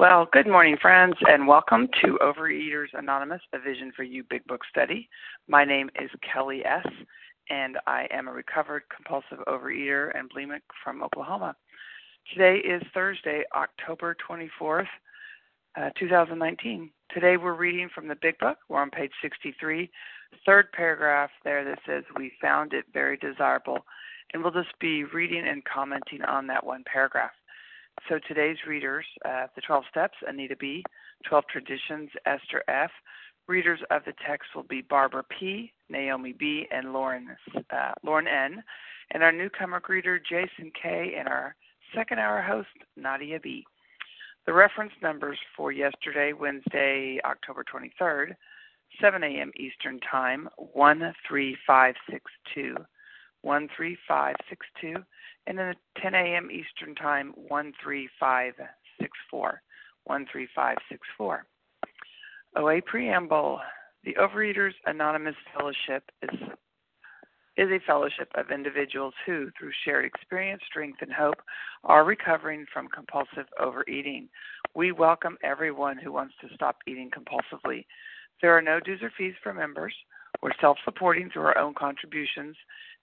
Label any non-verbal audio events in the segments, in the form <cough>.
Well, good morning, friends, and welcome to Overeaters Anonymous, a Vision for You Big Book Study. My name is Kelly S., and I am a recovered compulsive overeater and bulimic from Oklahoma. Today is Thursday, October 24th, uh, 2019. Today we're reading from the Big Book. We're on page 63, third paragraph there that says, We found it very desirable. And we'll just be reading and commenting on that one paragraph. So today's readers, uh, the 12 Steps, Anita B., 12 Traditions, Esther F. Readers of the text will be Barbara P., Naomi B., and Lauren, uh, Lauren N., and our newcomer greeter, Jason K., and our second hour host, Nadia B. The reference numbers for yesterday, Wednesday, October 23rd, 7 a.m. Eastern Time, 13562. 13562 and then 10 a.m. Eastern Time, 13564. 13564. OA Preamble. The Overeaters Anonymous Fellowship is, is a fellowship of individuals who, through shared experience, strength, and hope, are recovering from compulsive overeating. We welcome everyone who wants to stop eating compulsively. There are no dues or fees for members. We're self supporting through our own contributions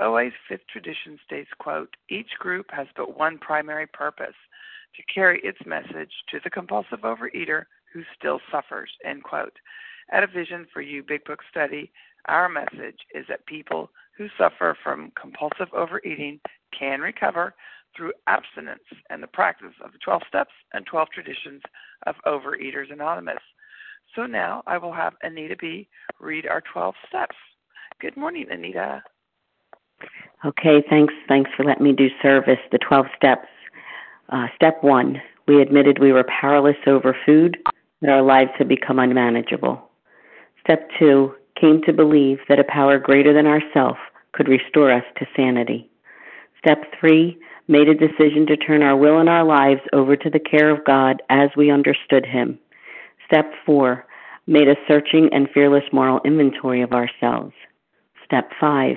OA's fifth tradition states, quote, each group has but one primary purpose, to carry its message to the compulsive overeater who still suffers, end quote. At a Vision for You Big Book study, our message is that people who suffer from compulsive overeating can recover through abstinence and the practice of the 12 steps and 12 traditions of Overeaters Anonymous. So now I will have Anita B. read our 12 steps. Good morning, Anita. Okay, thanks. Thanks for letting me do service. The 12 steps. Uh, step one, we admitted we were powerless over food, that our lives had become unmanageable. Step two, came to believe that a power greater than ourself could restore us to sanity. Step three, made a decision to turn our will and our lives over to the care of God as we understood Him. Step four, made a searching and fearless moral inventory of ourselves. Step five,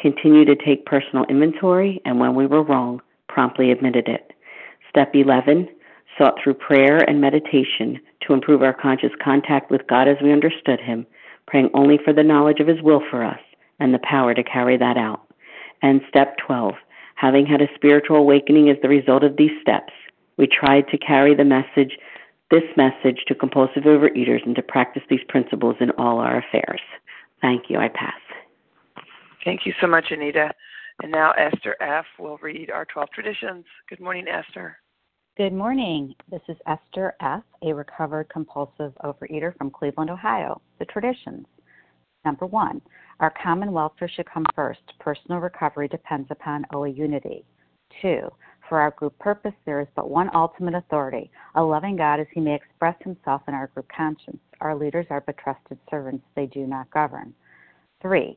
continue to take personal inventory and when we were wrong, promptly admitted it. Step 11, sought through prayer and meditation to improve our conscious contact with God as we understood Him, praying only for the knowledge of His will for us and the power to carry that out. And step 12, having had a spiritual awakening as the result of these steps, we tried to carry the message, this message to compulsive overeaters and to practice these principles in all our affairs. Thank you. I pass. Thank you so much, Anita. And now Esther F. will read our 12 traditions. Good morning, Esther. Good morning. This is Esther F., a recovered compulsive overeater from Cleveland, Ohio. The traditions. Number one, our common welfare should come first. Personal recovery depends upon OA unity. Two, for our group purpose, there is but one ultimate authority, a loving God as he may express himself in our group conscience. Our leaders are but trusted servants, they do not govern. Three,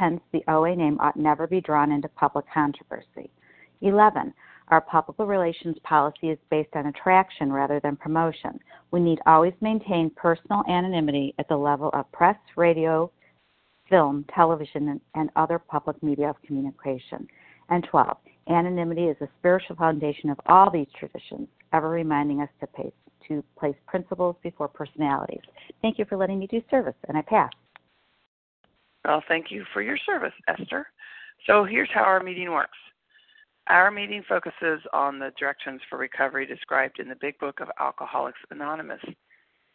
hence, the OA name ought never be drawn into public controversy. 11. Our public relations policy is based on attraction rather than promotion. We need always maintain personal anonymity at the level of press, radio, film, television, and, other public media of communication. And 12. Anonymity is the spiritual foundation of all these traditions, ever reminding us to, pay, to place principles before personalities. Thank you for letting me do service, and I pass. Well, thank you for your service, Esther. So here's how our meeting works. Our meeting focuses on the directions for recovery described in the Big Book of Alcoholics Anonymous.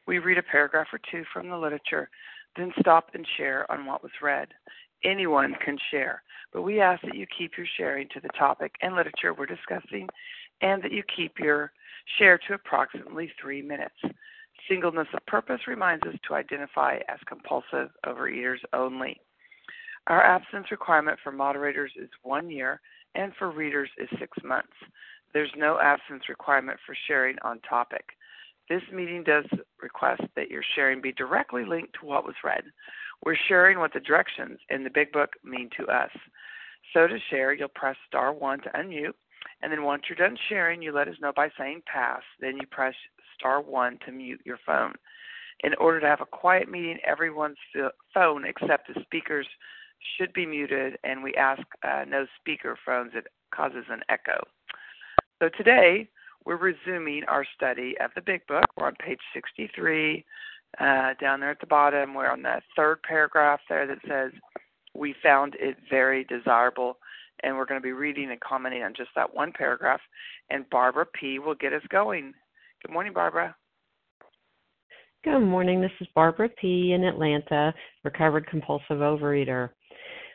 We read a paragraph or two from the literature, then stop and share on what was read. Anyone can share, but we ask that you keep your sharing to the topic and literature we're discussing and that you keep your share to approximately three minutes. Singleness of purpose reminds us to identify as compulsive overeaters only. Our absence requirement for moderators is one year and for readers is six months. There's no absence requirement for sharing on topic. This meeting does request that your sharing be directly linked to what was read. We're sharing what the directions in the Big Book mean to us. So to share, you'll press star one to unmute, and then once you're done sharing, you let us know by saying pass. Then you press star one to mute your phone. In order to have a quiet meeting, everyone's phone except the speaker's should be muted, and we ask uh, no speaker phones. It causes an echo. So today, we're resuming our study of the Big Book. We're on page 63. Uh, down there at the bottom, we're on the third paragraph there that says, We found it very desirable. And we're going to be reading and commenting on just that one paragraph. And Barbara P. will get us going. Good morning, Barbara. Good morning. This is Barbara P. in Atlanta, recovered compulsive overeater.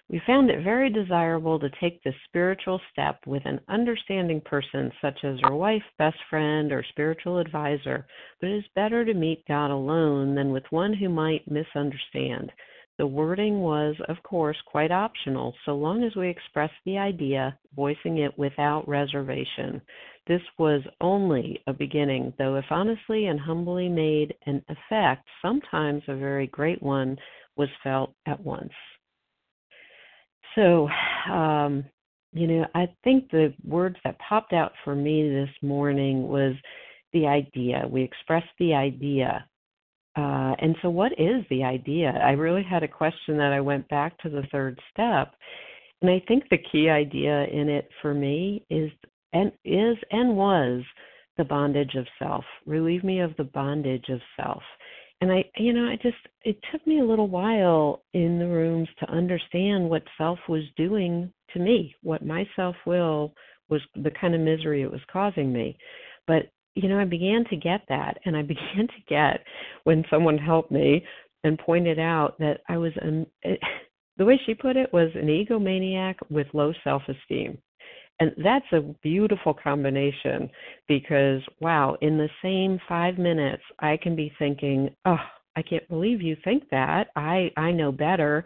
We found it very desirable to take this spiritual step with an understanding person, such as your wife, best friend, or spiritual advisor, but it is better to meet God alone than with one who might misunderstand. The wording was, of course, quite optional, so long as we expressed the idea, voicing it without reservation. This was only a beginning, though if honestly and humbly made an effect, sometimes a very great one, was felt at once. So, um, you know, I think the words that popped out for me this morning was the idea. We expressed the idea. Uh, and so, what is the idea? I really had a question that I went back to the third step. And I think the key idea in it for me is and is and was the bondage of self. Relieve me of the bondage of self and I, you know, I just, it took me a little while in the rooms to understand what self was doing to me, what my self will was the kind of misery it was causing me. But, you know, I began to get that. And I <laughs> began to get when someone helped me and pointed out that I was, an, eh, <laughs> the way she put it was an egomaniac with low self esteem. And that's a beautiful combination because, wow, in the same five minutes, I can be thinking, oh, I can't believe you think that. I, I know better.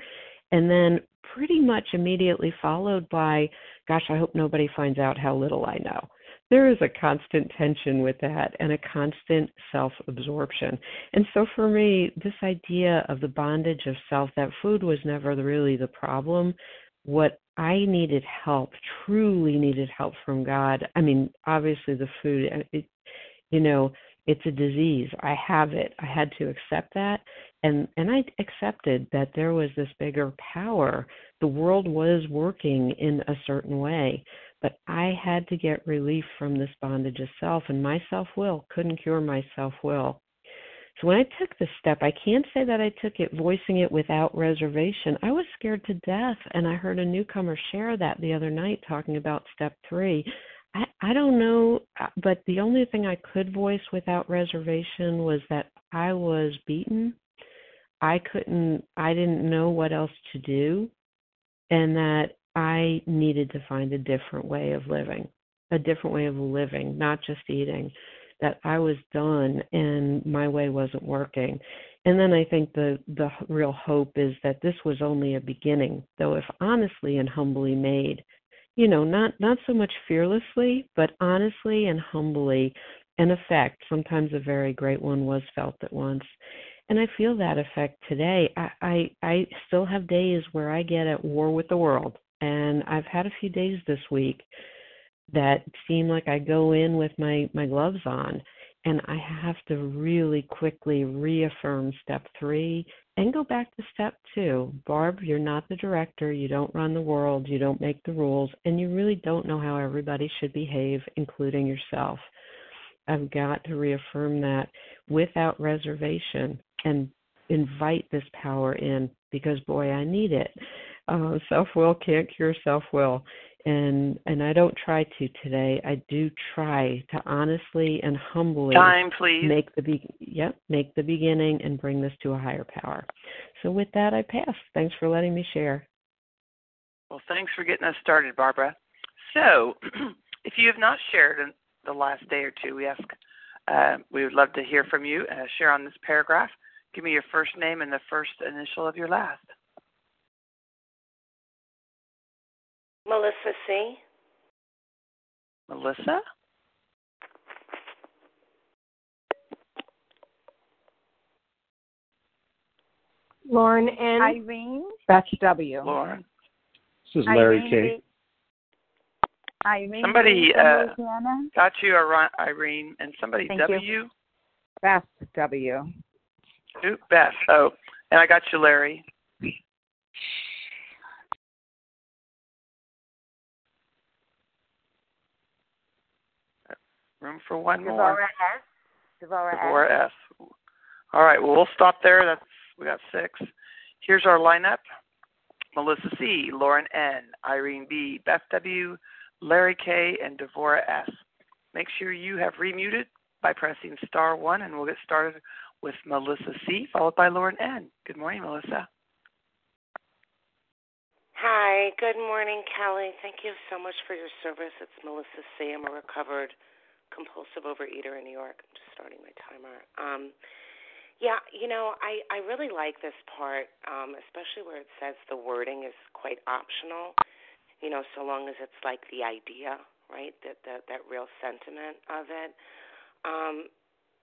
And then pretty much immediately followed by, gosh, I hope nobody finds out how little I know. There is a constant tension with that and a constant self absorption. And so for me, this idea of the bondage of self, that food was never really the problem. What I needed help, truly needed help from God. I mean, obviously the food, it, you know, it's a disease. I have it. I had to accept that, and and I accepted that there was this bigger power. The world was working in a certain way, but I had to get relief from this bondage of self, and my self will couldn't cure my self will. So when I took this step, I can't say that I took it voicing it without reservation. I was scared to death, and I heard a newcomer share that the other night talking about step three. I, I don't know, uh, but the only thing I could voice without reservation was that I was beaten. I couldn't, I didn't know what else to do, and that I needed to find a different way of living, a different way of living, not just eating that I was done and my way wasn't working. And then I think the the real hope is that this was only a beginning, though if honestly and humbly made, you know, not not so much fearlessly, but honestly and humbly, an effect, sometimes a very great one, was felt at once. And I feel that effect today. I, I I still have days where I get at war with the world, and I've had a few days this week that seem like I go in with my my gloves on and I have to really quickly reaffirm step 3 and go back to step 2. Barb, you're not the director, you don't run the world, you don't make the rules, and you really don't know how everybody should behave including yourself. I've got to reaffirm that without reservation and invite this power in because boy, I need it. Uh, self will can't cure self will and and I don't try to today. I do try to honestly and humbly Time, make the be- yep, make the beginning and bring this to a higher power. So with that I pass. Thanks for letting me share. Well, thanks for getting us started, Barbara. So, <clears throat> if you have not shared in the last day or two, we ask uh, we would love to hear from you. Uh, share on this paragraph. Give me your first name and the first initial of your last. Melissa C. Melissa? Lauren N. Irene. Beth W. Lauren? This is Larry Irene K. Irene. Somebody, uh, Got you, Irene. And somebody, Thank W? you. Beth W. Ooh, Beth. Oh, and I got you, Larry. Room for one more. Devora S. Devora S. Devora S. All right, well, we'll stop there. That's we got six. Here's our lineup: Melissa C, Lauren N, Irene B, Beth W, Larry K, and Devora S. Make sure you have remuted by pressing star one, and we'll get started with Melissa C, followed by Lauren N. Good morning, Melissa. Hi, good morning, Kelly. Thank you so much for your service. It's Melissa C. I'm a recovered compulsive overeater in New York. I'm just starting my timer. Um, yeah, you know, I I really like this part, um, especially where it says the wording is quite optional. You know, so long as it's like the idea, right? That that that real sentiment of it. Um,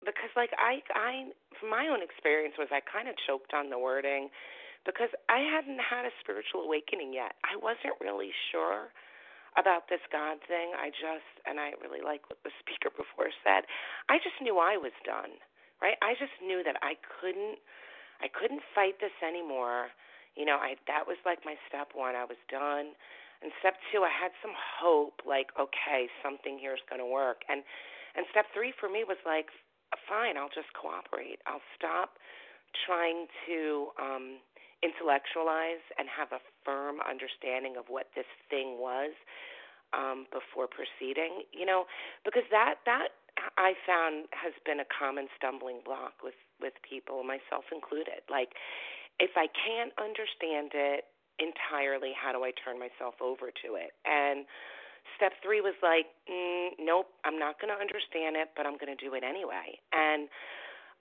because like I I from my own experience was I kind of choked on the wording because I hadn't had a spiritual awakening yet. I wasn't really sure about this God thing. I just and I really like what the <laughs> speaker before said. I just knew I was done. Right? I just knew that I couldn't I couldn't fight this anymore. You know, I that was like my step 1. I was done. And step 2, I had some hope like okay, something here is going to work. And and step 3 for me was like fine, I'll just cooperate. I'll stop trying to um intellectualize and have a firm understanding of what this thing was um, before proceeding. You know, because that that I found has been a common stumbling block with with people, myself included. Like, if I can't understand it entirely, how do I turn myself over to it? And step three was like, mm, nope, I'm not going to understand it, but I'm going to do it anyway. And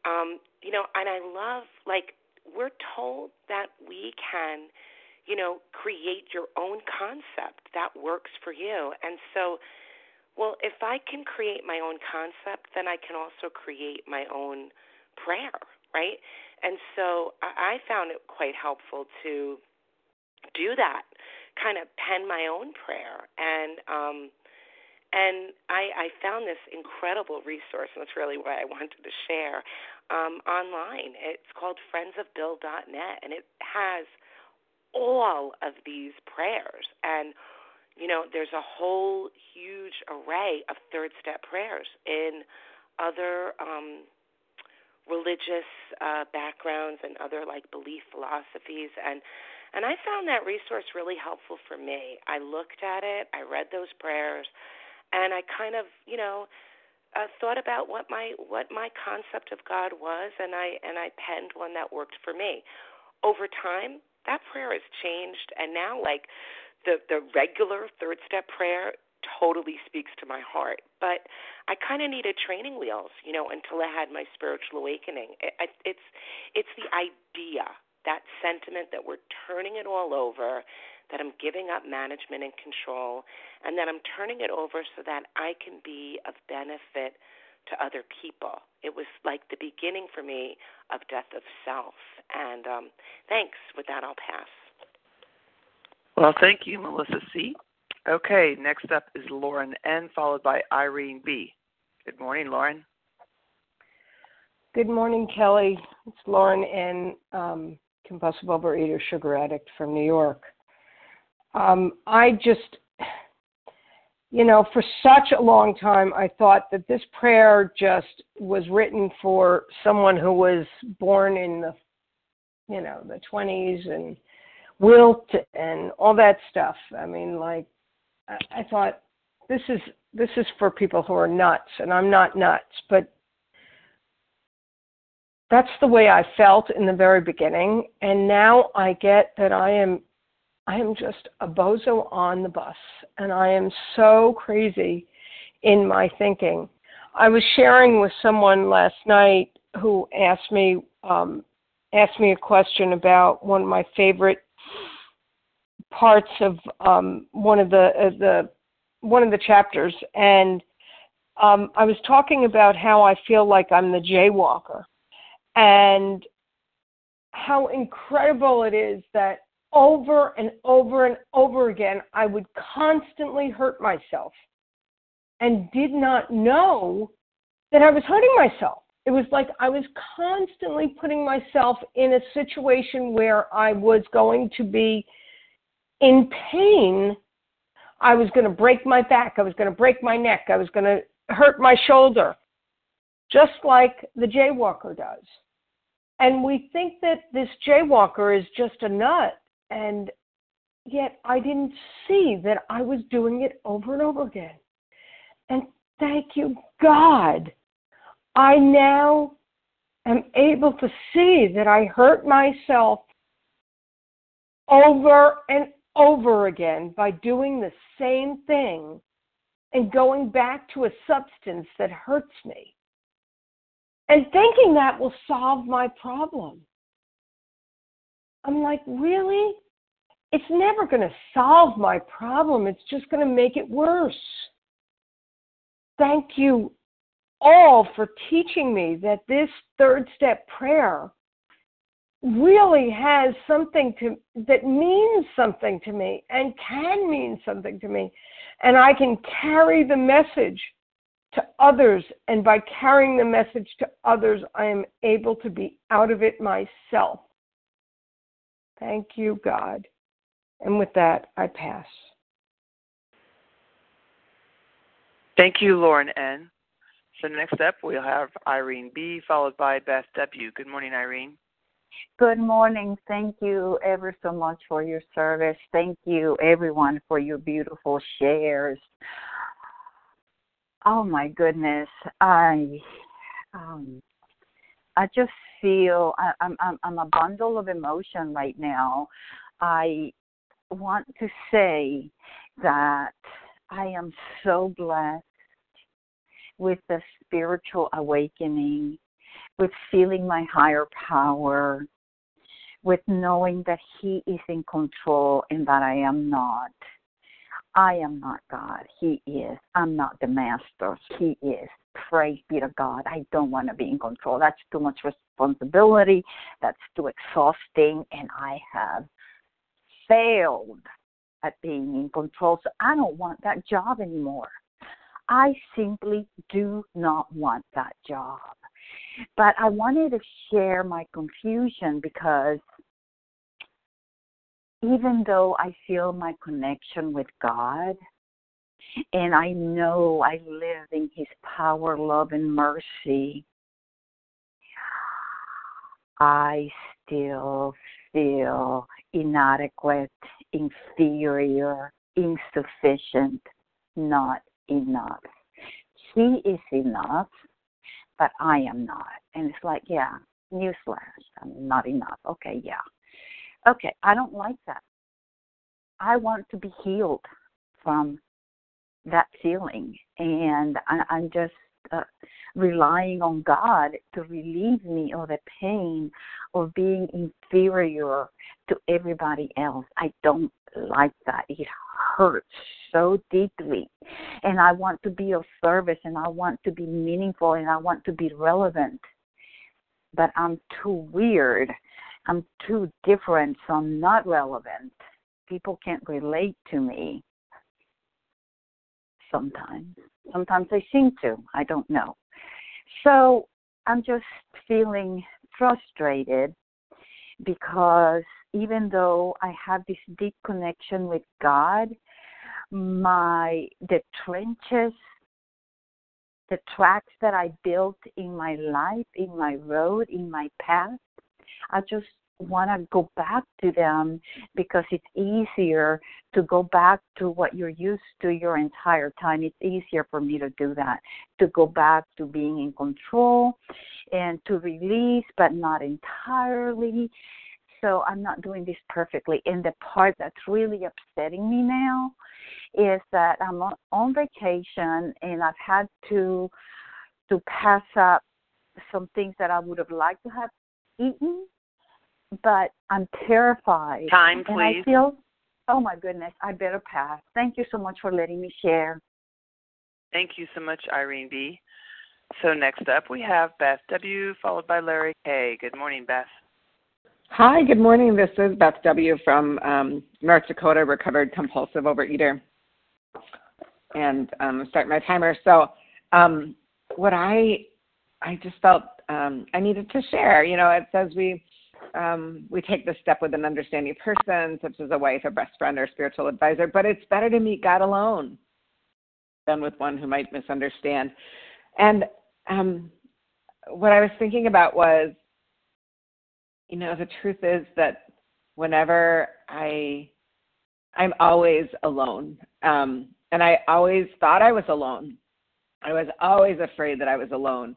um, you know, and I love like we're told that we can, you know, create your own concept that works for you. And so, well, if I can create my own concept, then I can also create my own prayer, right? And so I found it quite helpful to do that, kind of pen my own prayer. And, um, and I, I found this incredible resource, and that's really what I wanted to share um, online. It's called friendsofbill.net, and it has all of these prayers. And, you know, there's a whole huge array of third step prayers in other um, religious uh, backgrounds and other like belief philosophies. And, and I found that resource really helpful for me. I looked at it, I read those prayers, and I kind of, you know, uh, thought about what my what my concept of God was, and I and I penned one that worked for me. Over time, that prayer has changed, and now like the the regular third step prayer totally speaks to my heart. But I kind of needed training wheels, you know, until I had my spiritual awakening. It, it's it's the idea, that sentiment that we're turning it all over, that I'm giving up management and control, and that I'm turning it over so that I can be of benefit to other people. It was like the beginning for me of death of self. And um, thanks. With that, I'll pass. Well, thank you, Melissa C. Okay, next up is Lauren N., followed by Irene B. Good morning, Lauren. Good morning, Kelly. It's Lauren N., um, compulsive overeater, sugar addict from New York. Um, I just, you know, for such a long time, I thought that this prayer just was written for someone who was born in the, you know, the 20s and wilt and all that stuff. I mean, like I, thought this is this is for people who are nuts, and I'm not nuts, but that's the way I felt in the very beginning, and now I get that I am I am just a bozo on the bus, and I am so crazy in my thinking. I was sharing with someone last night who asked me um, asked me a question about one of my favorite parts of um, one of the uh, the one of the chapters, and um, I was talking about how I feel like I'm the jaywalker, and how incredible it is that over and over and over again I would constantly hurt myself, and did not know that I was hurting myself. It was like I was constantly putting myself in a situation where I was going to be in pain, I was going to break my back, I was going to break my neck, I was going to hurt my shoulder, just like the jaywalker does. And we think that this jaywalker is just a nut, and yet I didn't see that I was doing it over and over again. And thank you, God. I now am able to see that I hurt myself over and over again by doing the same thing and going back to a substance that hurts me and thinking that will solve my problem. I'm like, really? It's never going to solve my problem. It's just going to make it worse. Thank you all for teaching me that this third step prayer really has something to that means something to me and can mean something to me and i can carry the message to others and by carrying the message to others i am able to be out of it myself thank you god and with that i pass thank you lauren n so next up we'll have irene b followed by beth w good morning irene Good morning. Thank you ever so much for your service. Thank you, everyone, for your beautiful shares. Oh my goodness, I, um, I just feel I, I'm I'm I'm a bundle of emotion right now. I want to say that I am so blessed with the spiritual awakening with feeling my higher power, with knowing that He is in control and that I am not. I am not God. He is. I'm not the master. He is. Praise be to God. I don't want to be in control. That's too much responsibility. That's too exhausting. And I have failed at being in control. So I don't want that job anymore. I simply do not want that job. But I wanted to share my confusion because even though I feel my connection with God, and I know I live in His power, love, and mercy, I still feel inadequate, inferior, insufficient, not enough. He is enough but I am not. And it's like, yeah, newsflash, I'm not enough. Okay, yeah. Okay, I don't like that. I want to be healed from that feeling, and I, I'm just uh, relying on God to relieve me of the pain of being inferior to everybody else. I don't like that. It hurts so deeply. And I want to be of service and I want to be meaningful and I want to be relevant. But I'm too weird. I'm too different, so I'm not relevant. People can't relate to me sometimes. Sometimes they seem to. I don't know. So I'm just feeling frustrated because even though I have this deep connection with God, my the trenches the tracks that I built in my life, in my road, in my path, I just want to go back to them because it's easier to go back to what you're used to your entire time. It's easier for me to do that, to go back to being in control and to release, but not entirely. So I'm not doing this perfectly. And the part that's really upsetting me now is that I'm on vacation and I've had to to pass up some things that I would have liked to have eaten but I'm terrified. Time, please. And I feel, oh my goodness, I better pass. Thank you so much for letting me share. Thank you so much, Irene B. So next up we have Beth W. followed by Larry K. Good morning, Beth. Hi, good morning. This is Beth W. from um, North Dakota, recovered compulsive overeater. And um, start my timer. So, um, what I I just felt um, I needed to share. You know, it says we um, we take this step with an understanding person, such as a wife, a best friend, or spiritual advisor, but it's better to meet God alone than with one who might misunderstand. And um, what I was thinking about was, you know, the truth is that whenever I, I'm always alone, um, and I always thought I was alone. I was always afraid that I was alone.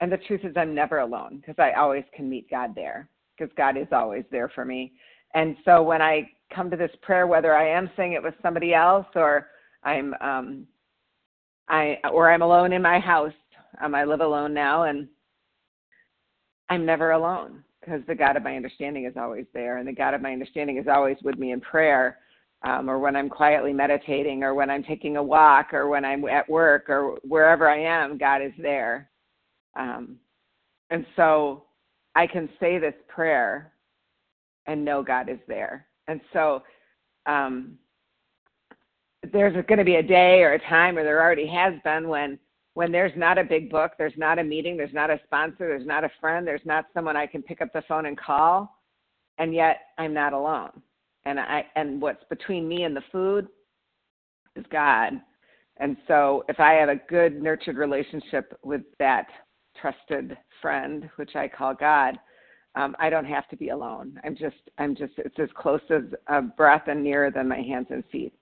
And the truth is, I'm never alone because I always can meet God there because God is always there for me. And so when I come to this prayer, whether I am saying it with somebody else or I'm um, I or I'm alone in my house, um, I live alone now, and I'm never alone because the God of my understanding is always there, and the God of my understanding is always with me in prayer. Um, or when I'm quietly meditating, or when I'm taking a walk, or when I'm at work, or wherever I am, God is there. Um, and so I can say this prayer and know God is there. And so um, there's going to be a day or a time, or there already has been, when when there's not a big book, there's not a meeting, there's not a sponsor, there's not a friend, there's not someone I can pick up the phone and call, and yet I'm not alone. And I and what's between me and the food is God. And so if I have a good nurtured relationship with that trusted friend, which I call God, um, I don't have to be alone. I'm just, I'm just, it's as close as a breath and nearer than my hands and feet.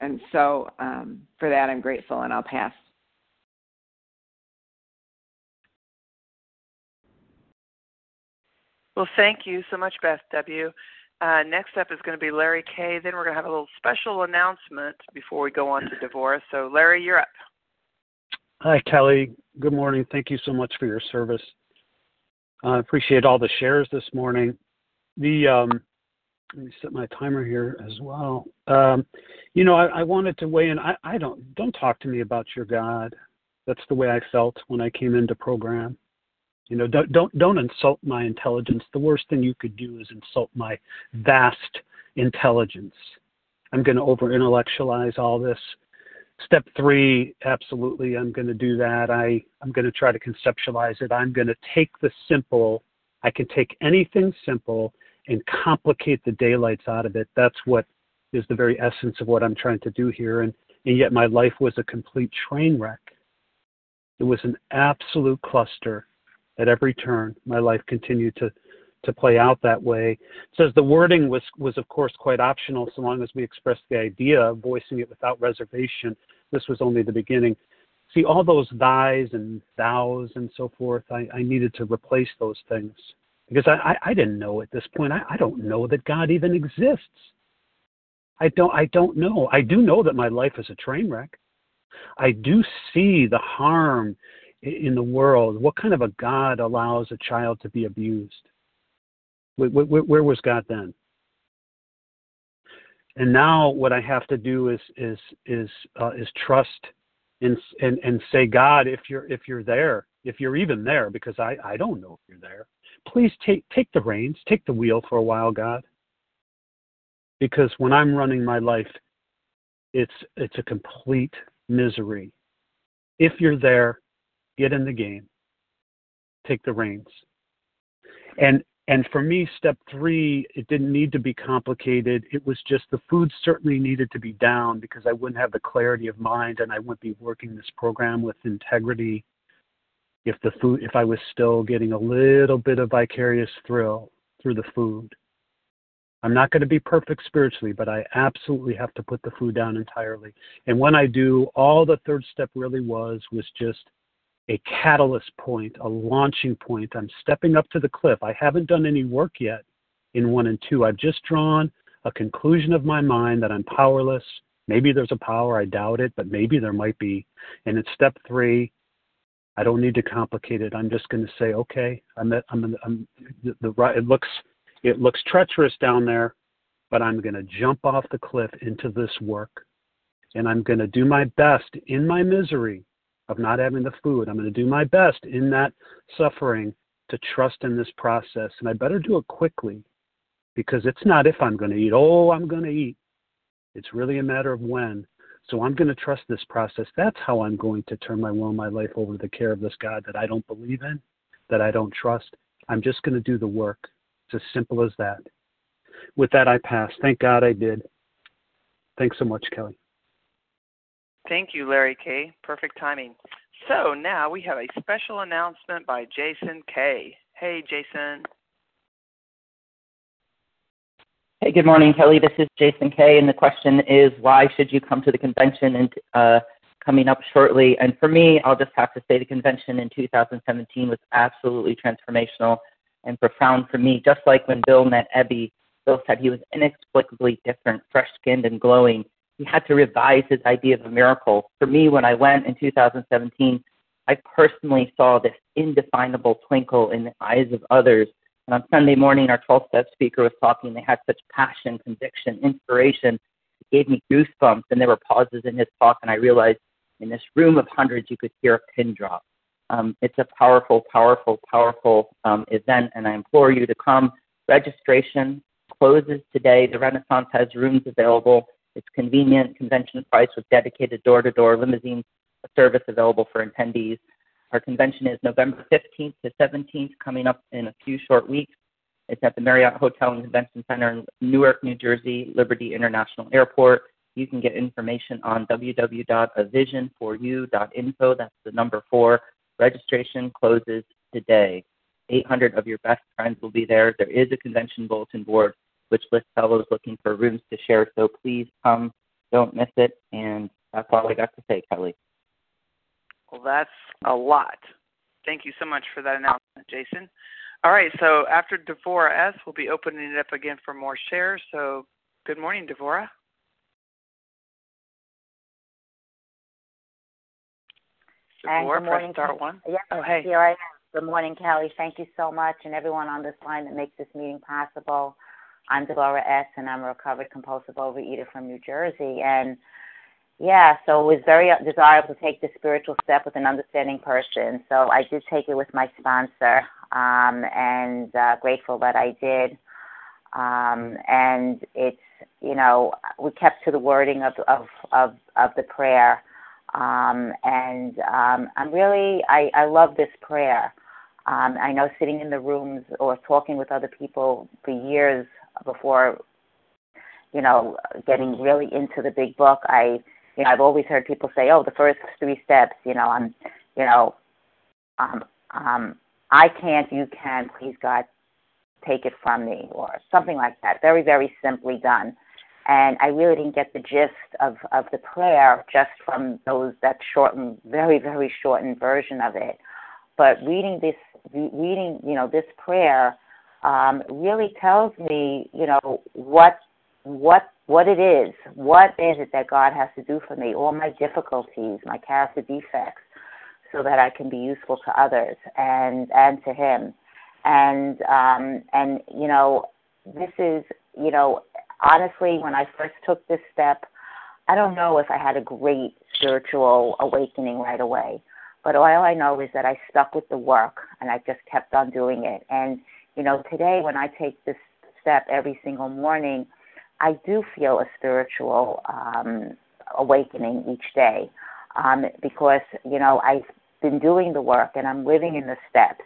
And so um, for that, I'm grateful, and I'll pass. Well, thank you so much, Beth W. Uh, next up is going to be Larry K. Then we're going to have a little special announcement before we go on to Devora S. So, Larry, you're up. Hi, Kelly. Good morning. Thank you so much for your service. I appreciate all the shares this morning. The um, let me set my timer here as well. Um, you know, I, wanted to weigh in. I, don't don't talk to me about your God. That's the way I felt when I came into program. You know, don't don't don't insult my intelligence. The worst thing you could do is insult my vast intelligence. I'm going to over intellectualize all this Step three, absolutely, I'm going to do that. I, I'm going to try to conceptualize it. I'm going to take the simple. I can take anything simple and complicate the daylights out of it. That's what is the very essence of what I'm trying to do here. And, and yet my life was a complete train wreck. It was an absolute cluster at every turn. My life continued to to play out that way. It says the wording was was of course quite optional so long as we expressed the idea, voicing it without reservation. This was only the beginning. See all those thys and thous and so forth. I, I needed to replace those things because I, I, I didn't know at this point. I, I don't know that God even exists. I don't I don't know. I do know that my life is a train wreck. I do see the harm in the world. What kind of a God allows a child to be abused? Where, was God then? And now what I have to do is is is uh, is trust and and and say, God, if you're if you're there, if you're even there, because I I don't know if you're there, please take take the reins, take the wheel for a while, God. Because when I'm running my life, it's it's a complete misery. If you're there, get in the game. Take the reins. And and for me, step three, it didn't need to be complicated. It was just the food certainly needed to be down because I wouldn't have the clarity of mind and I wouldn't be working this program with integrity if the food if I was still getting a little bit of vicarious thrill through the food. I'm not going to be perfect spiritually, but I absolutely have to put the food down entirely. And when I do, all the third step really was was just a catalyst point, a launching point. I'm stepping up to the cliff. I haven't done any work yet in one and two. I've just drawn a conclusion of my mind that I'm powerless. Maybe there's a power, I doubt it, but maybe there might be. And it's step three. I don't need to complicate it. I'm just going to say, okay, I'm, at, I'm, I'm the right. It looks it looks treacherous down there, but I'm going to jump off the cliff into this work. And I'm going to do my best in my misery of not having the food. I'm going to do my best in that suffering to trust in this process. And I better do it quickly because it's not if I'm going to eat. Oh, I'm going to eat. It's really a matter of when. So I'm going to trust this process. That's how I'm going to turn my will and my life over to the care of this God that I don't believe in, that I don't trust. I'm just going to do the work. It's as simple as that. With that, I pass. Thank God I did. Thanks so much, Kelly. Thank you, Larry K. Perfect timing. So now we have a special announcement by Jason K. Hey, Jason. Hey, good morning, Kelly. This is Jason K. And the question is, why should you come to the convention and uh, coming up shortly? And for me, I'll just have to say the convention in 2017 was absolutely transformational and profound for me. Just like when Bill met Ebby, Bill said he was inexplicably different, fresh skinned and glowing. He had to revise his idea of a miracle. For me, when I went in 2017, I personally saw this indefinable twinkle in the eyes of others. And on Sunday morning, our 12 step speaker was talking. They had such passion, conviction, inspiration. It gave me goosebumps. And there were pauses in his talk, and I realized in this room of hundreds, you could hear a pin drop. Um, it's a powerful, powerful, powerful um, event, and I implore you to come. Registration closes today. The Renaissance has rooms available. It's convenient, convention price with dedicated door to door limousine service available for attendees. Our convention is November 15th to 17th, coming up in a few short weeks. It's at the Marriott Hotel and Convention Center in Newark, New Jersey, Liberty International Airport. You can get information on www.avision4u.info. That's the number four Registration closes today. 800 of your best friends will be there. There is a convention bulletin board which lists fellows looking for rooms to share. So please come, don't miss it. And that's all I got to say, Kelly. Well, that's a lot. Thank you so much for that announcement, Jason. All right, so after Devora S, we'll be opening it up again for more shares. So good morning, Devora. And good morning. press star one. Yeah, Oh, hey. here I am. Good morning, Kelly. Thank you so much, and everyone on this line that makes this meeting possible. I'm Deborah S., and I'm a recovered compulsive overeater from New Jersey. And yeah, so it was very desirable to take the spiritual step with an understanding person. So I did take it with my sponsor, um, and uh, grateful that I did. Um, and it's you know we kept to the wording of of of, of the prayer um, and um, I'm really, I, I love this prayer. Um, I know sitting in the rooms or talking with other people for years before, you know, getting really into the big book, I, you know, I've always heard people say, oh, the first three steps, you know, I'm, you know, um, um, I can't, you can, please God, take it from me, or something like that. Very, very simply done and I really didn't get the gist of, of the prayer just from those that shortened, very very shortened version of it. But reading this, reading you know this prayer, um, really tells me you know what what what it is. What is it that God has to do for me? All my difficulties, my character defects, so that I can be useful to others and and to Him. And um, and you know, this is you know, honestly, when I first took this step, I don't know if I had a great spiritual awakening right away. But all I know is that I stuck with the work and I just kept on doing it. And, you know, today when I take this step every single morning, I do feel a spiritual um, awakening each day um, because, you know, I've been doing the work and I'm living in the steps.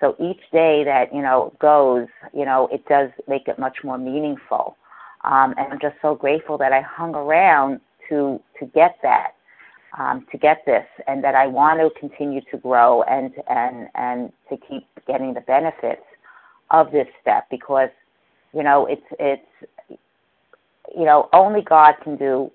So each day that, you know, goes, you know, it does make it much more meaningful. Um, and I'm just so grateful that I hung around to to get that um, to get this, and that I want to continue to grow and and and to keep getting the benefits of this step because you know it's it's you know only God can do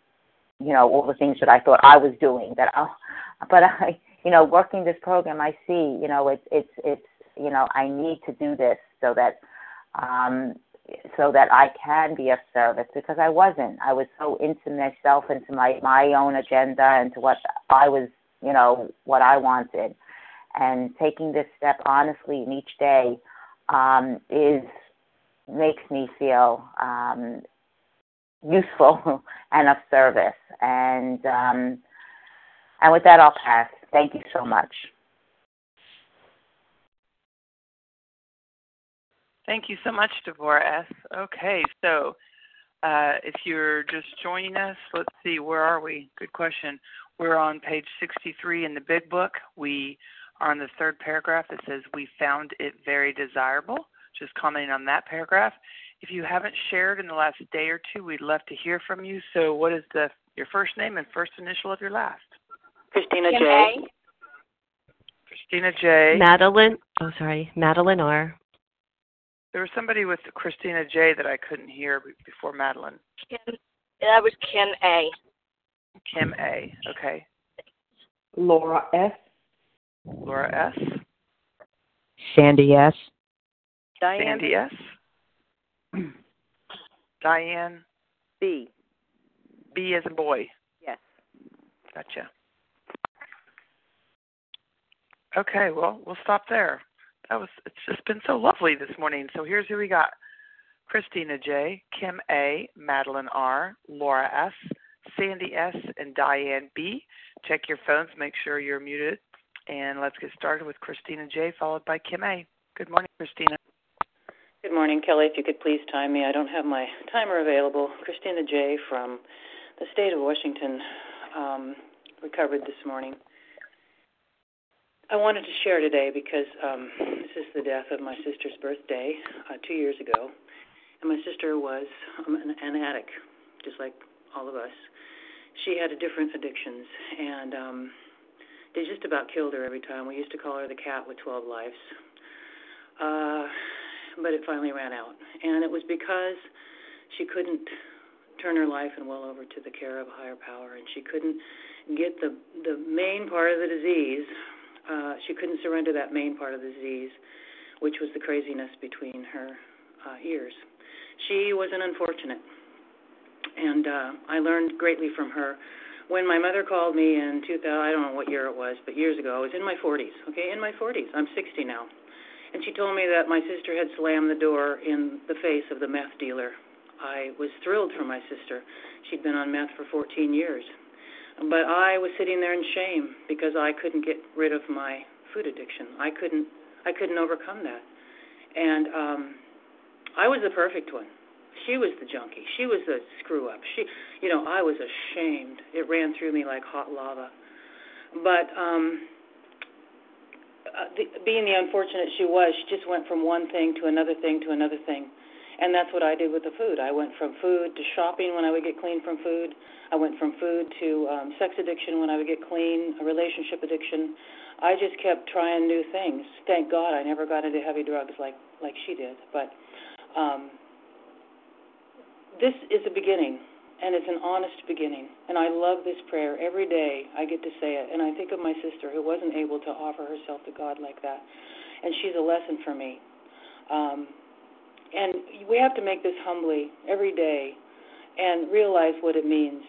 you know all the things that I thought I was doing that I, <laughs> but I you know working this program I see you know it's it's it's you know I need to do this so that um so that I can be of service because I wasn't. I was so into myself, into my my own agenda, into what I was, you know, what I wanted. And taking this step honestly in each day um, is makes me feel um, useful <laughs> and of service. And um, and with that, I'll pass. Thank you so much. Thank you so much, Devora S. Okay, so uh, if you're just joining us, let's see, where are we? Good question. We're on page 63 in the big book. We are on the third paragraph. It says, We found it very desirable. Just commenting on that paragraph. If you haven't shared in the last day or two, we'd love to hear from you. So, what is the your first name and first initial of your last? Christina J. Christina J. Madeline. Oh, sorry, Madeline R. There was somebody with Christina J that I couldn't hear before Madeline. Kim, that was Kim A. Kim A. Okay. Laura S. Laura S. Sandy S. Diane Sandy S. <clears throat> Diane B. B as a boy. Yes. Gotcha. Okay, well, we'll stop there that was it's just been so lovely this morning. So here's who we got. Christina J, Kim A, Madeline R, Laura S, Sandy S, and Diane B. Check your phones, make sure you're muted, and let's get started with Christina J, followed by Kim A. Good morning, Christina. Good morning, Kelly. If you could please time me, I don't have my <laughs> timer available. Christina J from the state of Washington um, recovered this morning. I wanted to share today because um, this is the death of my sister's birthday uh, two years ago, and my sister was um, an, an addict, just like all of us. She had different addictions, and um, they just about killed her every time. We used to call her the cat with 12 lives, uh, but it finally ran out, and it was because she couldn't turn her life and will over to the care of a higher power, and she couldn't get the the main part of the disease uh, she couldn't surrender that main part of the disease, which was the craziness between her uh, ears. She was an unfortunate, and uh, I learned greatly from her. When my mother called me in 2000, I don't know what year it was, but years ago, I was in my 40s. Okay, in my 40s. I'm 60 now, and she told me that my sister had slammed the door in the face of the meth dealer. I was thrilled for my sister. She'd been on meth for 14 years but I was sitting there in shame because I couldn't get rid of my food addiction. I couldn't I couldn't overcome that. And um I was the perfect one. She was the junkie. She was the screw up. She you know, I was ashamed. It ran through me like hot lava. But um uh, the, being the unfortunate she was, she just went from one thing to another thing to another thing. And that's what I did with the food. I went from food to shopping when I would get clean from food. I went from food to um, sex addiction when I would get clean, a relationship addiction. I just kept trying new things. Thank God I never got into heavy drugs like like she did. But um, this is a beginning, and it's an honest beginning. And I love this prayer every day. I get to say it, and I think of my sister who wasn't able to offer herself to God like that, and she's a lesson for me. Um, and we have to make this humbly every day and realize what it means.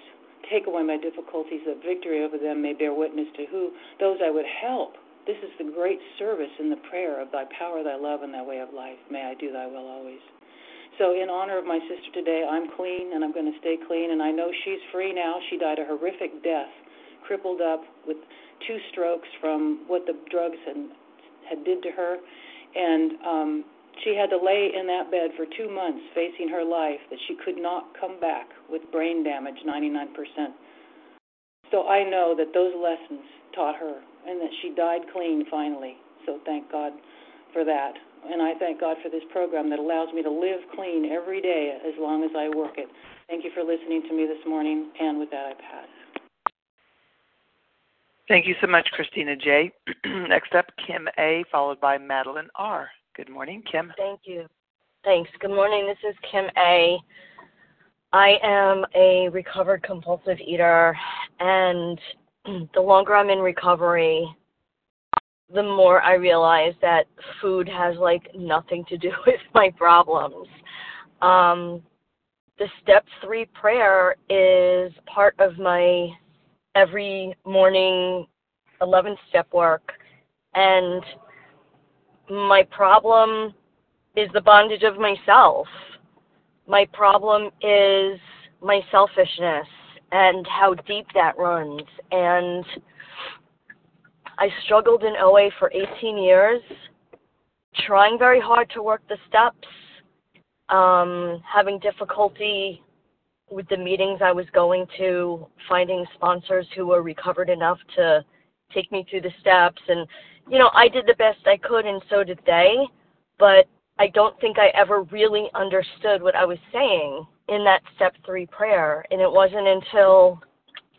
Take away my difficulties, that victory over them may bear witness to who those I would help. This is the great service in the prayer of thy power, thy love, and thy way of life. May I do thy will always. So, in honor of my sister today, I'm clean and I'm going to stay clean. And I know she's free now. She died a horrific death, crippled up with two strokes from what the drugs had, had did to her. And um, she had to lay in that bed for two months facing her life that she could not come back with brain damage 99%. So I know that those lessons taught her and that she died clean finally. So thank God for that and I thank God for this program that allows me to live clean every day as long as I work it. Thank you for listening to me this morning, and with that, I pass. Thank you so much, Christina J. <clears throat> Next up, Kim A., followed by Madeline R. Good morning, Kim. Thank you. Thanks. Good morning. This is Kim A. I am a recovered compulsive eater, and <clears throat> the longer I'm in recovery, the more I realize that food has like nothing to do <laughs> with my problems. Um, the step three prayer is part of my every morning 11 step work. And my problem is the bondage of myself. My problem is my selfishness and how deep that runs. And I struggled in OA for 18 years, trying very hard to work the steps, um, having difficulty with the meetings I was going to, finding sponsors who were recovered enough to take me through the steps. And, you know, I did the best I could, and so did they. But I don't think I ever really understood what I was saying in that step three prayer. And it wasn't until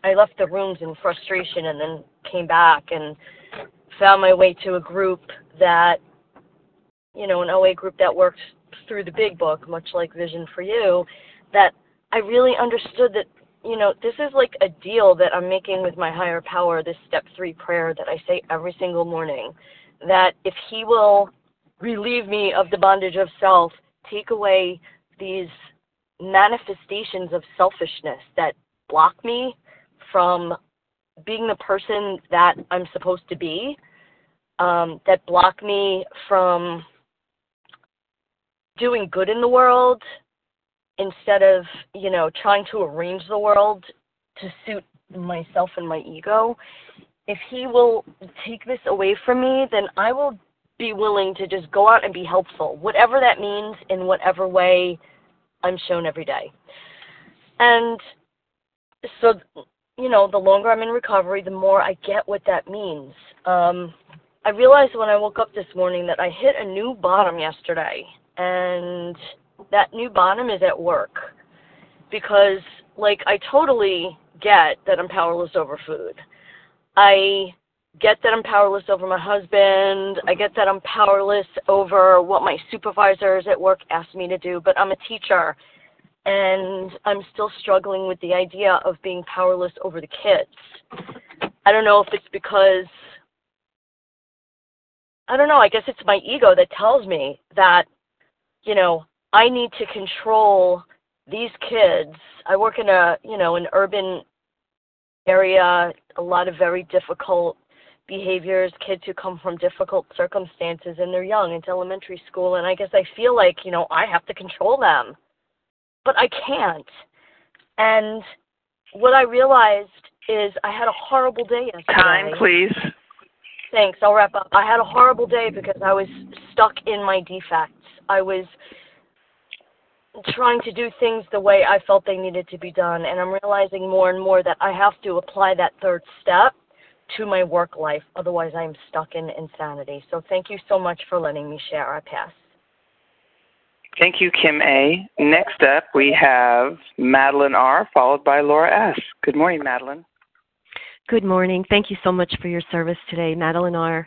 I left the rooms in frustration and then came back and found my way to a group that, you know, an OA group that works through the big book, much like Vision for You, that I really understood that, you know, this is like a deal that I'm making with my higher power, this step three prayer that I say every single morning. That if He will relieve me of the bondage of self, take away these manifestations of selfishness that block me from being the person that I'm supposed to be, um, that block me from doing good in the world instead of, you know, trying to arrange the world to suit myself and my ego. If he will take this away from me, then I will be willing to just go out and be helpful, whatever that means, in whatever way I'm shown every day. And so you know, the longer I'm in recovery, the more I get what that means. Um, I realized when I woke up this morning that I hit a new bottom yesterday, and that new bottom is at work because, like, I totally get that I'm powerless over food. I get that I'm powerless over my husband. I get that I'm powerless over what my supervisors at work ask me to do, but I'm a teacher and I'm still struggling with the idea of being powerless over the kids. I don't know if it's because I don't know, I guess it's my ego that tells me that you know, I need to control these kids. I work in a, you know, an urban area, a lot of very difficult behaviors, kids who come from difficult circumstances and they're young, it's elementary school and I guess I feel like, you know, I have to control them but I can't. And what I realized is I had a horrible day yesterday. Time, please. Thanks. I'll wrap up. I had a horrible day because I was stuck in my defects. I was trying to do things the way I felt they needed to be done, and I'm realizing more and more that I have to apply that third step to my work life. Otherwise, I'm stuck in insanity. So, thank you so much for letting me share. I pass. Thank you, Kim A. Next up, we have Madeline R., followed by Laura S. Good morning, Madeline. Good morning. Thank you so much for your service today. Madeline R.,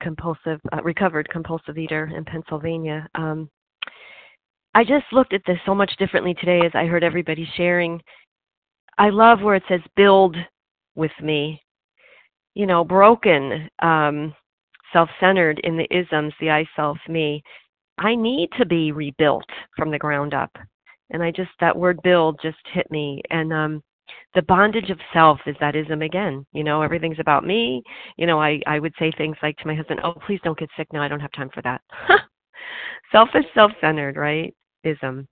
compulsive, uh, recovered compulsive eater in Pennsylvania. Um, I just looked at this so much differently today as I heard everybody sharing. I love where it says build with me. You know, broken, um, self centered in the isms, the I self me. I need to be rebuilt from the ground up. And I just that word build just hit me and um the bondage of self is that ism again. You know, everything's about me. You know, I I would say things like to my husband, "Oh, please don't get sick now. I don't have time for that." <laughs> Selfish, self-centered, right? Ism.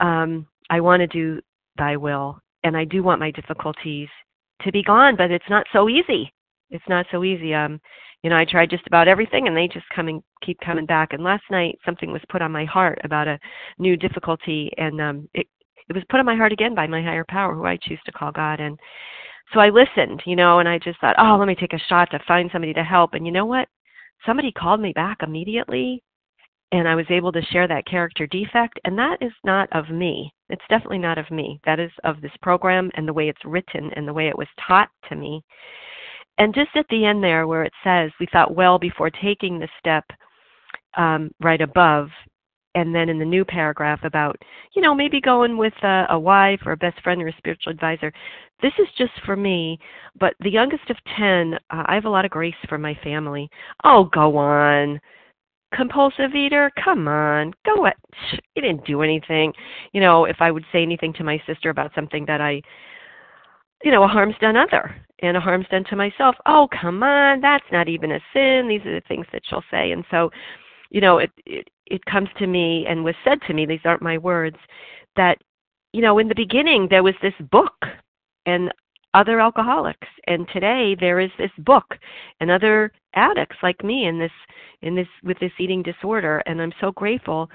Um, I want to do Thy will, and I do want my difficulties to be gone, but it's not so easy. It's not so easy. Um, you know, I tried just about everything, and they just coming keep coming back. And last night, something was put on my heart about a new difficulty, and um, it it was put on my heart again by my higher power, who I choose to call God. And so I listened, you know, and I just thought, oh, let me take a shot to find somebody to help. And you know what? Somebody called me back immediately, and I was able to share that character defect. And that is not of me. It's definitely not of me. That is of this program and the way it's written and the way it was taught to me. And just at the end there, where it says, we thought well before taking the step um, right above, and then in the new paragraph about you know maybe going with a, a wife or a best friend or a spiritual advisor this is just for me but the youngest of ten uh, i have a lot of grace for my family. Oh go on. Compulsive eater? Come on. Go at you didn't do anything. You know if i would say anything to my sister about something that i you know a harm's done other and a harm's done to myself. Oh come on that's not even a sin. These are the things that she'll say. And so you know it, it it comes to me and was said to me, these aren't my words, that, you know, in the beginning there was this book and other alcoholics. And today there is this book and other addicts like me in this in this with this eating disorder. And I'm so grateful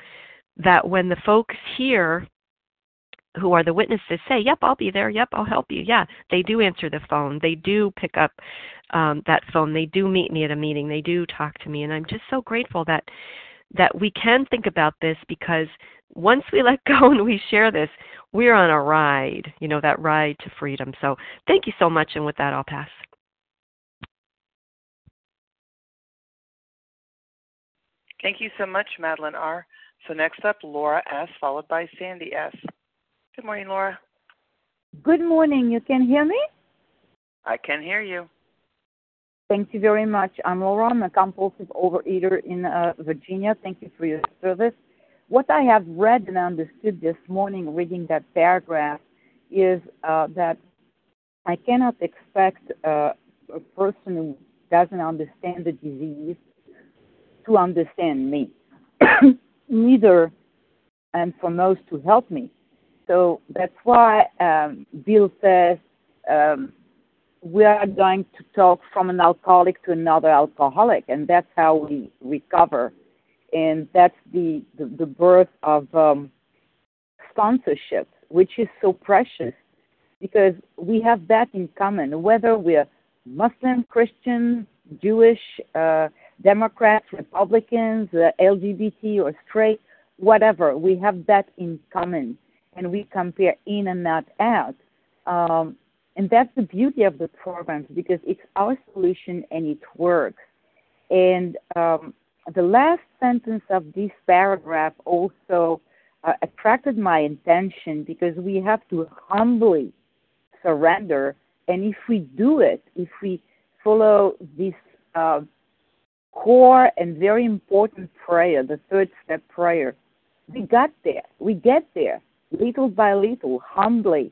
that when the folks here who are the witnesses say, "Yep, I'll be there. Yep, I'll help you." Yeah, they do answer the phone. They do pick up um, that phone. They do meet me at a meeting. They do talk to me, and I'm just so grateful that that we can think about this because once we <laughs> let go and we share this, we're on a ride, you know, that ride to freedom. So thank you so much. And with that, I'll pass. Thank you so much, Madeline R. So next up, Laura S., followed by Sandy S. Good morning, Laura. Good morning. You can hear me? I can hear you. Thank you very much. I'm Laura. I'm a compulsive overeater in uh, Virginia. Thank you for your service. What I have read and understood this morning reading that paragraph is uh, that I cannot expect uh, a person who doesn't understand the disease to understand me. <clears throat> Neither, and for most to help me. So that's why um, Bill says um, we are going to talk from an alcoholic to another alcoholic, and that's how we recover. And that's the, the, the birth of um, sponsorship, which is so precious because we have that in common, whether we're Muslim, Christian, Jewish, uh, Democrats, Republicans, uh, LGBT, or straight, whatever. We have that in common, and we compare in and not out. Um, and that's the beauty of the programs because it's our solution and it works. And um, the last sentence of this paragraph also uh, attracted my attention because we have to humbly surrender. And if we do it, if we follow this uh, core and very important prayer, the third step prayer, we got there. We get there little by little, humbly,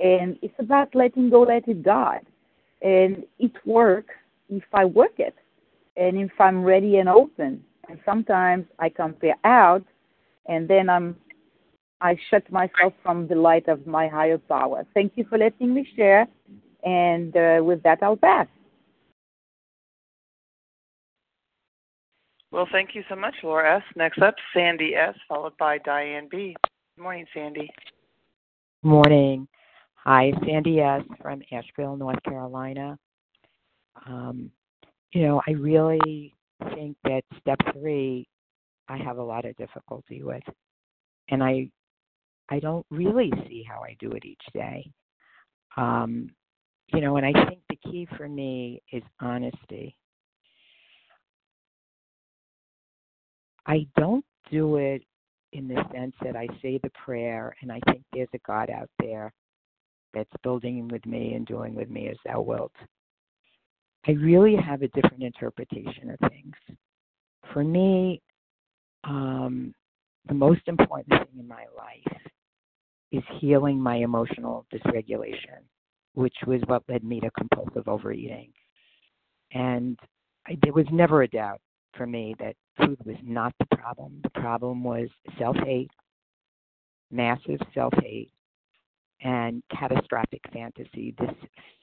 and it's about letting go, letting God. And it works if I work it and if I'm ready and open. And sometimes I compare out and then I'm I shut myself from the light of my higher power. Thank you for letting me share. And uh, with that, I'll pass. Well, thank you so much, Laura S. Next up, Sandy S., followed by Diane B. Morning, Sandy. Morning. Hi, Sandy S. from Asheville, North Carolina. Um, you know, I really think that step three, I have a lot of difficulty with, and I, I don't really see how I do it each day. Um, you know, and I think the key for me is honesty. I don't do it in the sense that I say the prayer and I think there's a God out there that's building with me and doing with me as thou wilt. I really have a different interpretation of things. For me, um, the most important thing in my life is healing my emotional dysregulation, which was what led me to compulsive overeating. And I, there was never a doubt for me that food was not the problem. The problem was self hate, massive self hate, and catastrophic fantasy. This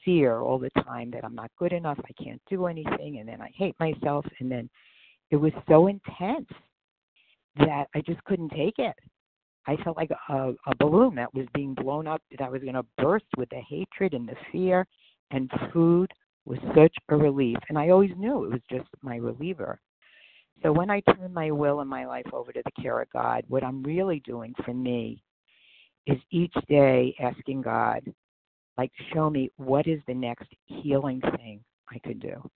fear all the time that I'm not good enough, I can't do anything, and then I hate myself. And then it was so intense that I just couldn't take it. I felt like a, a balloon that was being blown up, that I was going to burst with the hatred and the fear, and food was such a relief. And I always knew it was just my reliever. So when I turn my will and my life over to the care of God, what I'm really doing for me is each day asking God, like, show me what is the next healing thing I could do.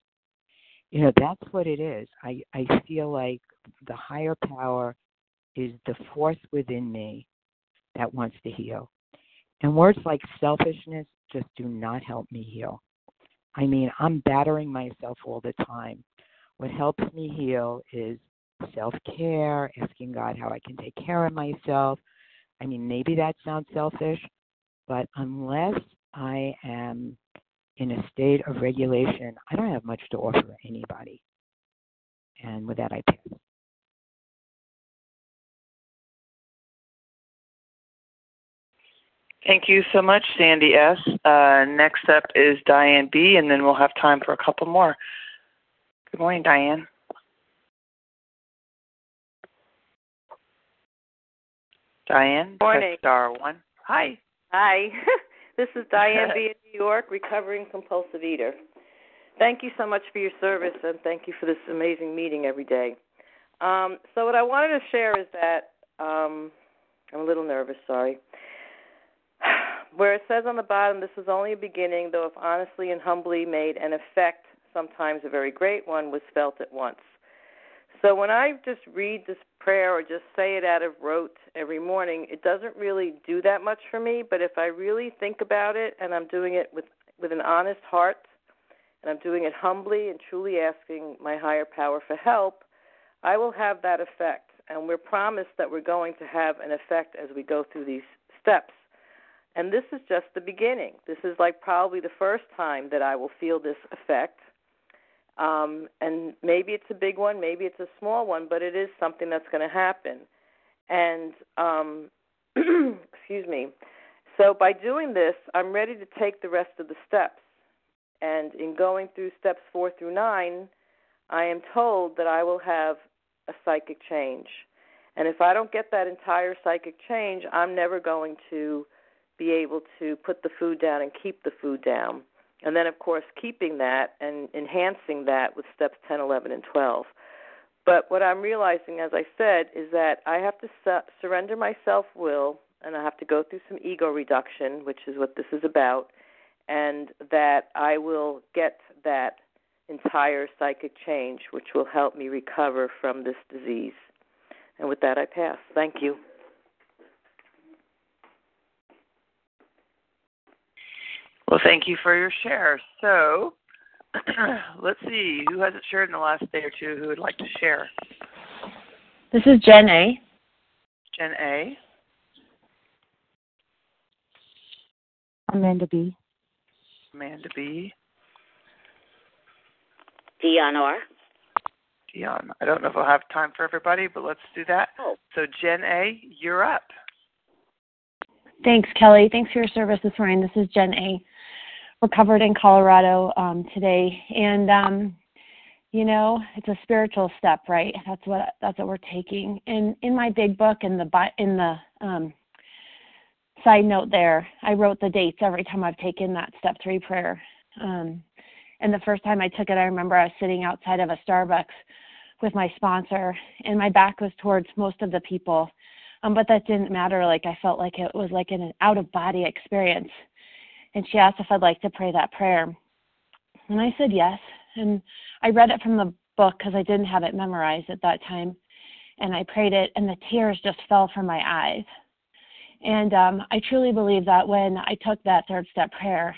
You know, that's what it is. I, I feel like the higher power is the force within me that wants to heal. And words like selfishness just do not help me heal. I mean, I'm battering myself all the time. What helps me heal is self care, asking God how I can take care of myself. I mean, maybe that sounds selfish, but unless I am in a state of regulation, I don't have much to offer anybody. And with that, I pass. Thank you so much, Sandy S. Uh, next up is Diane B., and then we'll have time for a couple more. Good morning, Diane. Diane, morning. star one. Hi. Hi. <laughs> this is Diane <laughs> B. in New York, recovering compulsive eater. Thank you so much for your service, and thank you for this amazing meeting every day. Um, so, what I wanted to share is that um, I'm a little nervous, sorry. <sighs> Where it says on the bottom, this is only a beginning, though if honestly and humbly made an effect, sometimes a very great one, was felt at once. So when I just read this prayer or just say it out of rote every morning, it doesn't really do that much for me. But if I really think about it and I'm doing it with with an honest heart and I'm doing it humbly and truly asking my higher power for help, I will have that effect. And we're promised that we're going to have an effect as we go through these steps. And this is just the beginning. This is like probably the first time that I will feel this effect. Um, and maybe it's a big one, maybe it's a small one, but it is something that's going to happen. And um, <clears throat> excuse me. So by doing this, I'm ready to take the rest of the steps. And in going through steps four through nine, I am told that I will have a psychic change. And if I don't get that entire psychic change, I'm never going to be able to put the food down and keep the food down. And then, of course, keeping that and enhancing that with steps 10, 11, and 12. But what I'm realizing, as I said, is that I have to su- surrender my self will and I have to go through some ego reduction, which is what this is about, and that I will get that entire psychic change, which will help me recover from this disease. And with that, I pass. Thank you. Well, thank you for your share. So, <clears throat> let's see who hasn't shared in the last day or two who would like to share. This is Jen A. Jen A. Amanda B. Amanda B. Dion R. Dion. I don't know if I'll have time for everybody, but let's do that. Oh. So, Jen A., you're up. Thanks, Kelly. Thanks for your service this morning. This is Jen A recovered in Colorado um, today, and um, you know it's a spiritual step, right? That's what that's what we're taking. And in my big book, in the in the um, side note there, I wrote the dates every time I've taken that step three prayer. Um, and the first time I took it, I remember I was sitting outside of a Starbucks with my sponsor, and my back was towards most of the people. Um, but that didn't matter. Like I felt like it was like an out of body experience and she asked if I'd like to pray that prayer. And I said yes. And I read it from the book because I didn't have it memorized at that time. And I prayed it, and the tears just fell from my eyes. And um, I truly believe that when I took that third step prayer,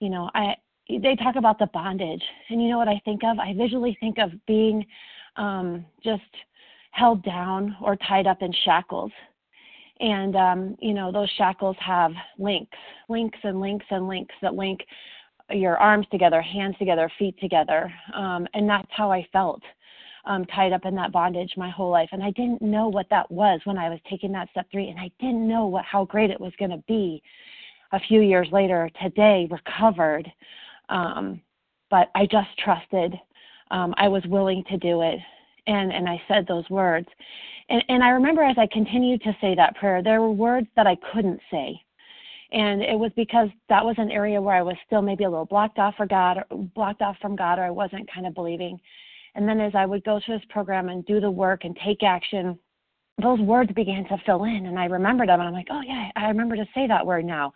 you know, I they talk about the bondage, and you know what I think of? I visually think of being um, just held down or tied up in shackles. And um, you know, those shackles have links, links and links and links that link your arms together, hands together, feet together. Um, and that's how I felt um, tied up in that bondage my whole life. And I didn't know what that was when I was taking that step three, and I didn't know what how great it was going to be. A few years later, today, recovered, um, but I just trusted. Um, I was willing to do it, and and I said those words. And and I remember as I continued to say that prayer, there were words that I couldn't say and it was because that was an area where I was still maybe a little blocked off for God, or blocked off from God, or I wasn't kind of believing. And then as I would go through this program and do the work and take action, those words began to fill in and I remembered them and I'm like, oh yeah, I remember to say that word now.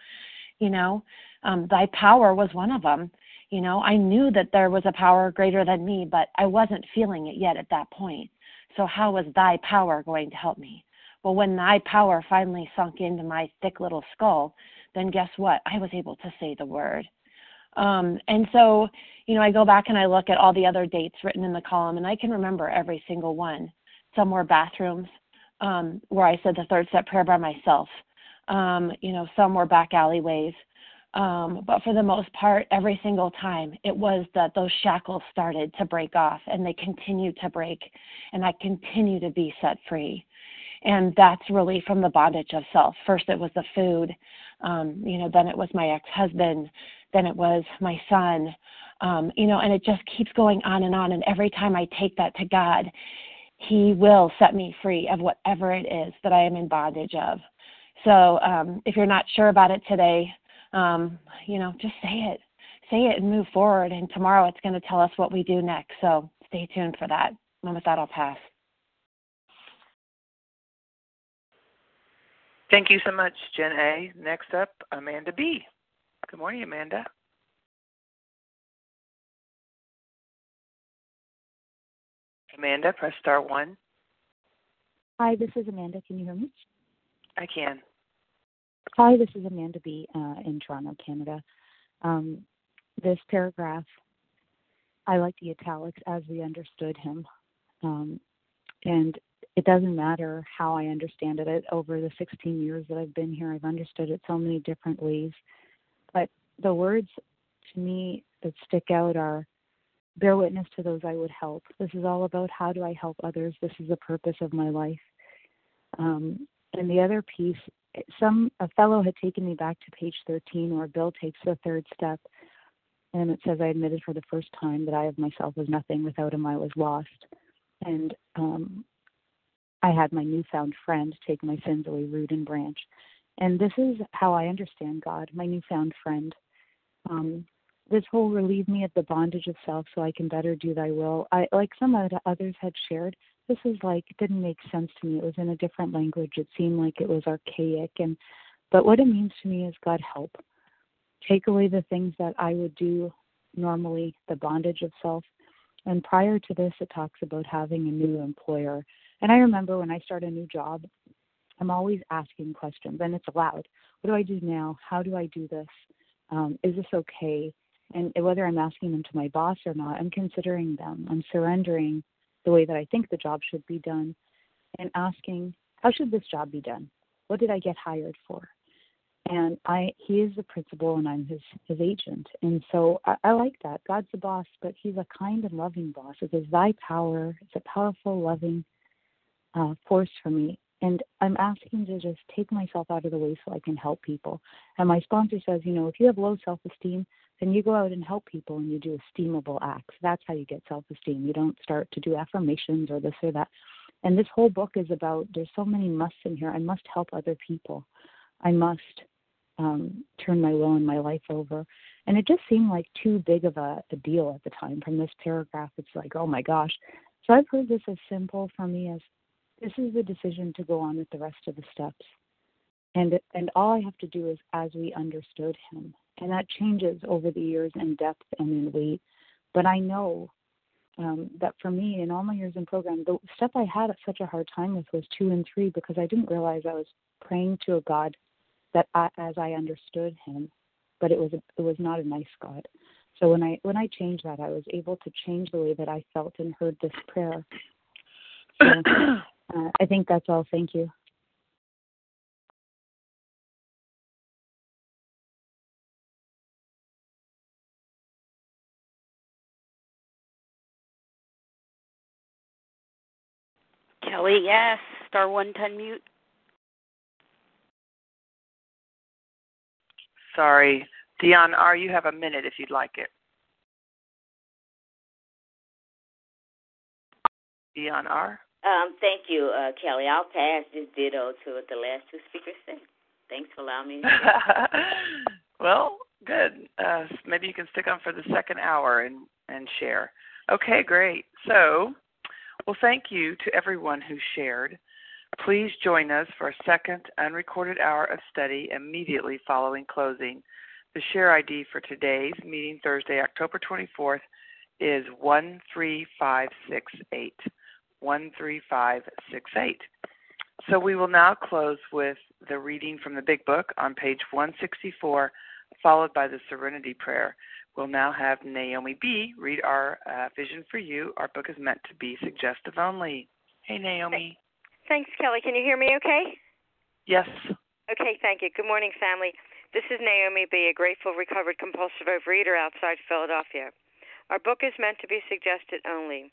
You know, um, thy power was one of them. You know, I knew that there was a power greater than me, but I wasn't feeling it yet at that point. So how was thy power going to help me? Well, when thy power finally sunk into my thick little skull, then guess what? I was able to say the word. Um, and so, you know, I go back and I look at all the other dates written in the column, and I can remember every single one. Some were bathrooms um, where I said the third step prayer by myself. Um, you know, some were back alleyways. Um, but for the most part, every single time, it was that those shackles started to break off and they continue to break, and I continue to be set free. And that's really from the bondage of self. First, it was the food, um, you know, then it was my ex husband, then it was my son, um, you know, and it just keeps going on and on. And every time I take that to God, He will set me free of whatever it is that I am in bondage of. So um, if you're not sure about it today, um, you know, just say it. Say it and move forward. And tomorrow it's going to tell us what we do next. So stay tuned for that. And with that, I'll pass. Thank you so much, Jen A. Next up, Amanda B. Good morning, Amanda. Amanda, press star one. Hi, this is Amanda. Can you hear me? I can. Hi, this is Amanda B. Uh, in Toronto, Canada. Um, this paragraph, I like the italics as we understood him. Um, and it doesn't matter how I understand it. Over the 16 years that I've been here, I've understood it so many different ways. But the words to me that stick out are bear witness to those I would help. This is all about how do I help others. This is the purpose of my life. Um, and the other piece, some a fellow had taken me back to page 13 where Bill takes the third step, and it says, "I admitted for the first time that I of myself was nothing. Without him, I was lost." And um, I had my newfound friend take my sins away root and branch. And this is how I understand God, my newfound friend. Um, this whole relieve me of the bondage of self so I can better do thy will. I like some of the others had shared, this is like it didn't make sense to me. It was in a different language. It seemed like it was archaic and but what it means to me is God help. Take away the things that I would do normally, the bondage of self. And prior to this it talks about having a new employer and I remember when I start a new job, I'm always asking questions, and it's allowed. What do I do now? How do I do this? Um, is this okay? And whether I'm asking them to my boss or not, I'm considering them. I'm surrendering the way that I think the job should be done and asking, how should this job be done? What did I get hired for? And I, he is the principal and I'm his, his agent. And so I, I like that. God's the boss, but he's a kind and loving boss. It is thy power. It's a powerful, loving, uh, force for me. And I'm asking to just take myself out of the way so I can help people. And my sponsor says, you know, if you have low self esteem, then you go out and help people and you do esteemable acts. That's how you get self esteem. You don't start to do affirmations or this or that. And this whole book is about there's so many musts in here. I must help other people. I must um, turn my will and my life over. And it just seemed like too big of a, a deal at the time. From this paragraph, it's like, oh my gosh. So I've heard this as simple for me as this is the decision to go on with the rest of the steps. And and all I have to do is as we understood him. And that changes over the years in depth and in weight. But I know um, that for me, in all my years in program, the step I had such a hard time with was two and three because I didn't realize I was praying to a God that I, as I understood Him, but it was a, it was not a nice God. So when I when I changed that, I was able to change the way that I felt and heard this prayer. <coughs> So, uh, I think that's all. Thank you. Kelly, yes. Star one to unmute. Sorry. Dion R., you have a minute if you'd like it. Dion R.? Um, thank you, uh, Kelly. I'll pass this ditto to what the last two speakers said. Thanks for allowing me. <laughs> well, good. Uh, maybe you can stick on for the second hour and and share. Okay, great. So, well, thank you to everyone who shared. Please join us for a second unrecorded hour of study immediately following closing. The share ID for today's meeting, Thursday, October 24th, is 13568. 13568. So we will now close with the reading from the Big Book on page 164, followed by the Serenity Prayer. We'll now have Naomi B. read our uh, Vision for You. Our book is meant to be suggestive only. Hey, Naomi. Thanks, Kelly. Can you hear me okay? Yes. Okay, thank you. Good morning, family. This is Naomi B., a grateful, recovered compulsive overeater outside Philadelphia. Our book is meant to be suggested only.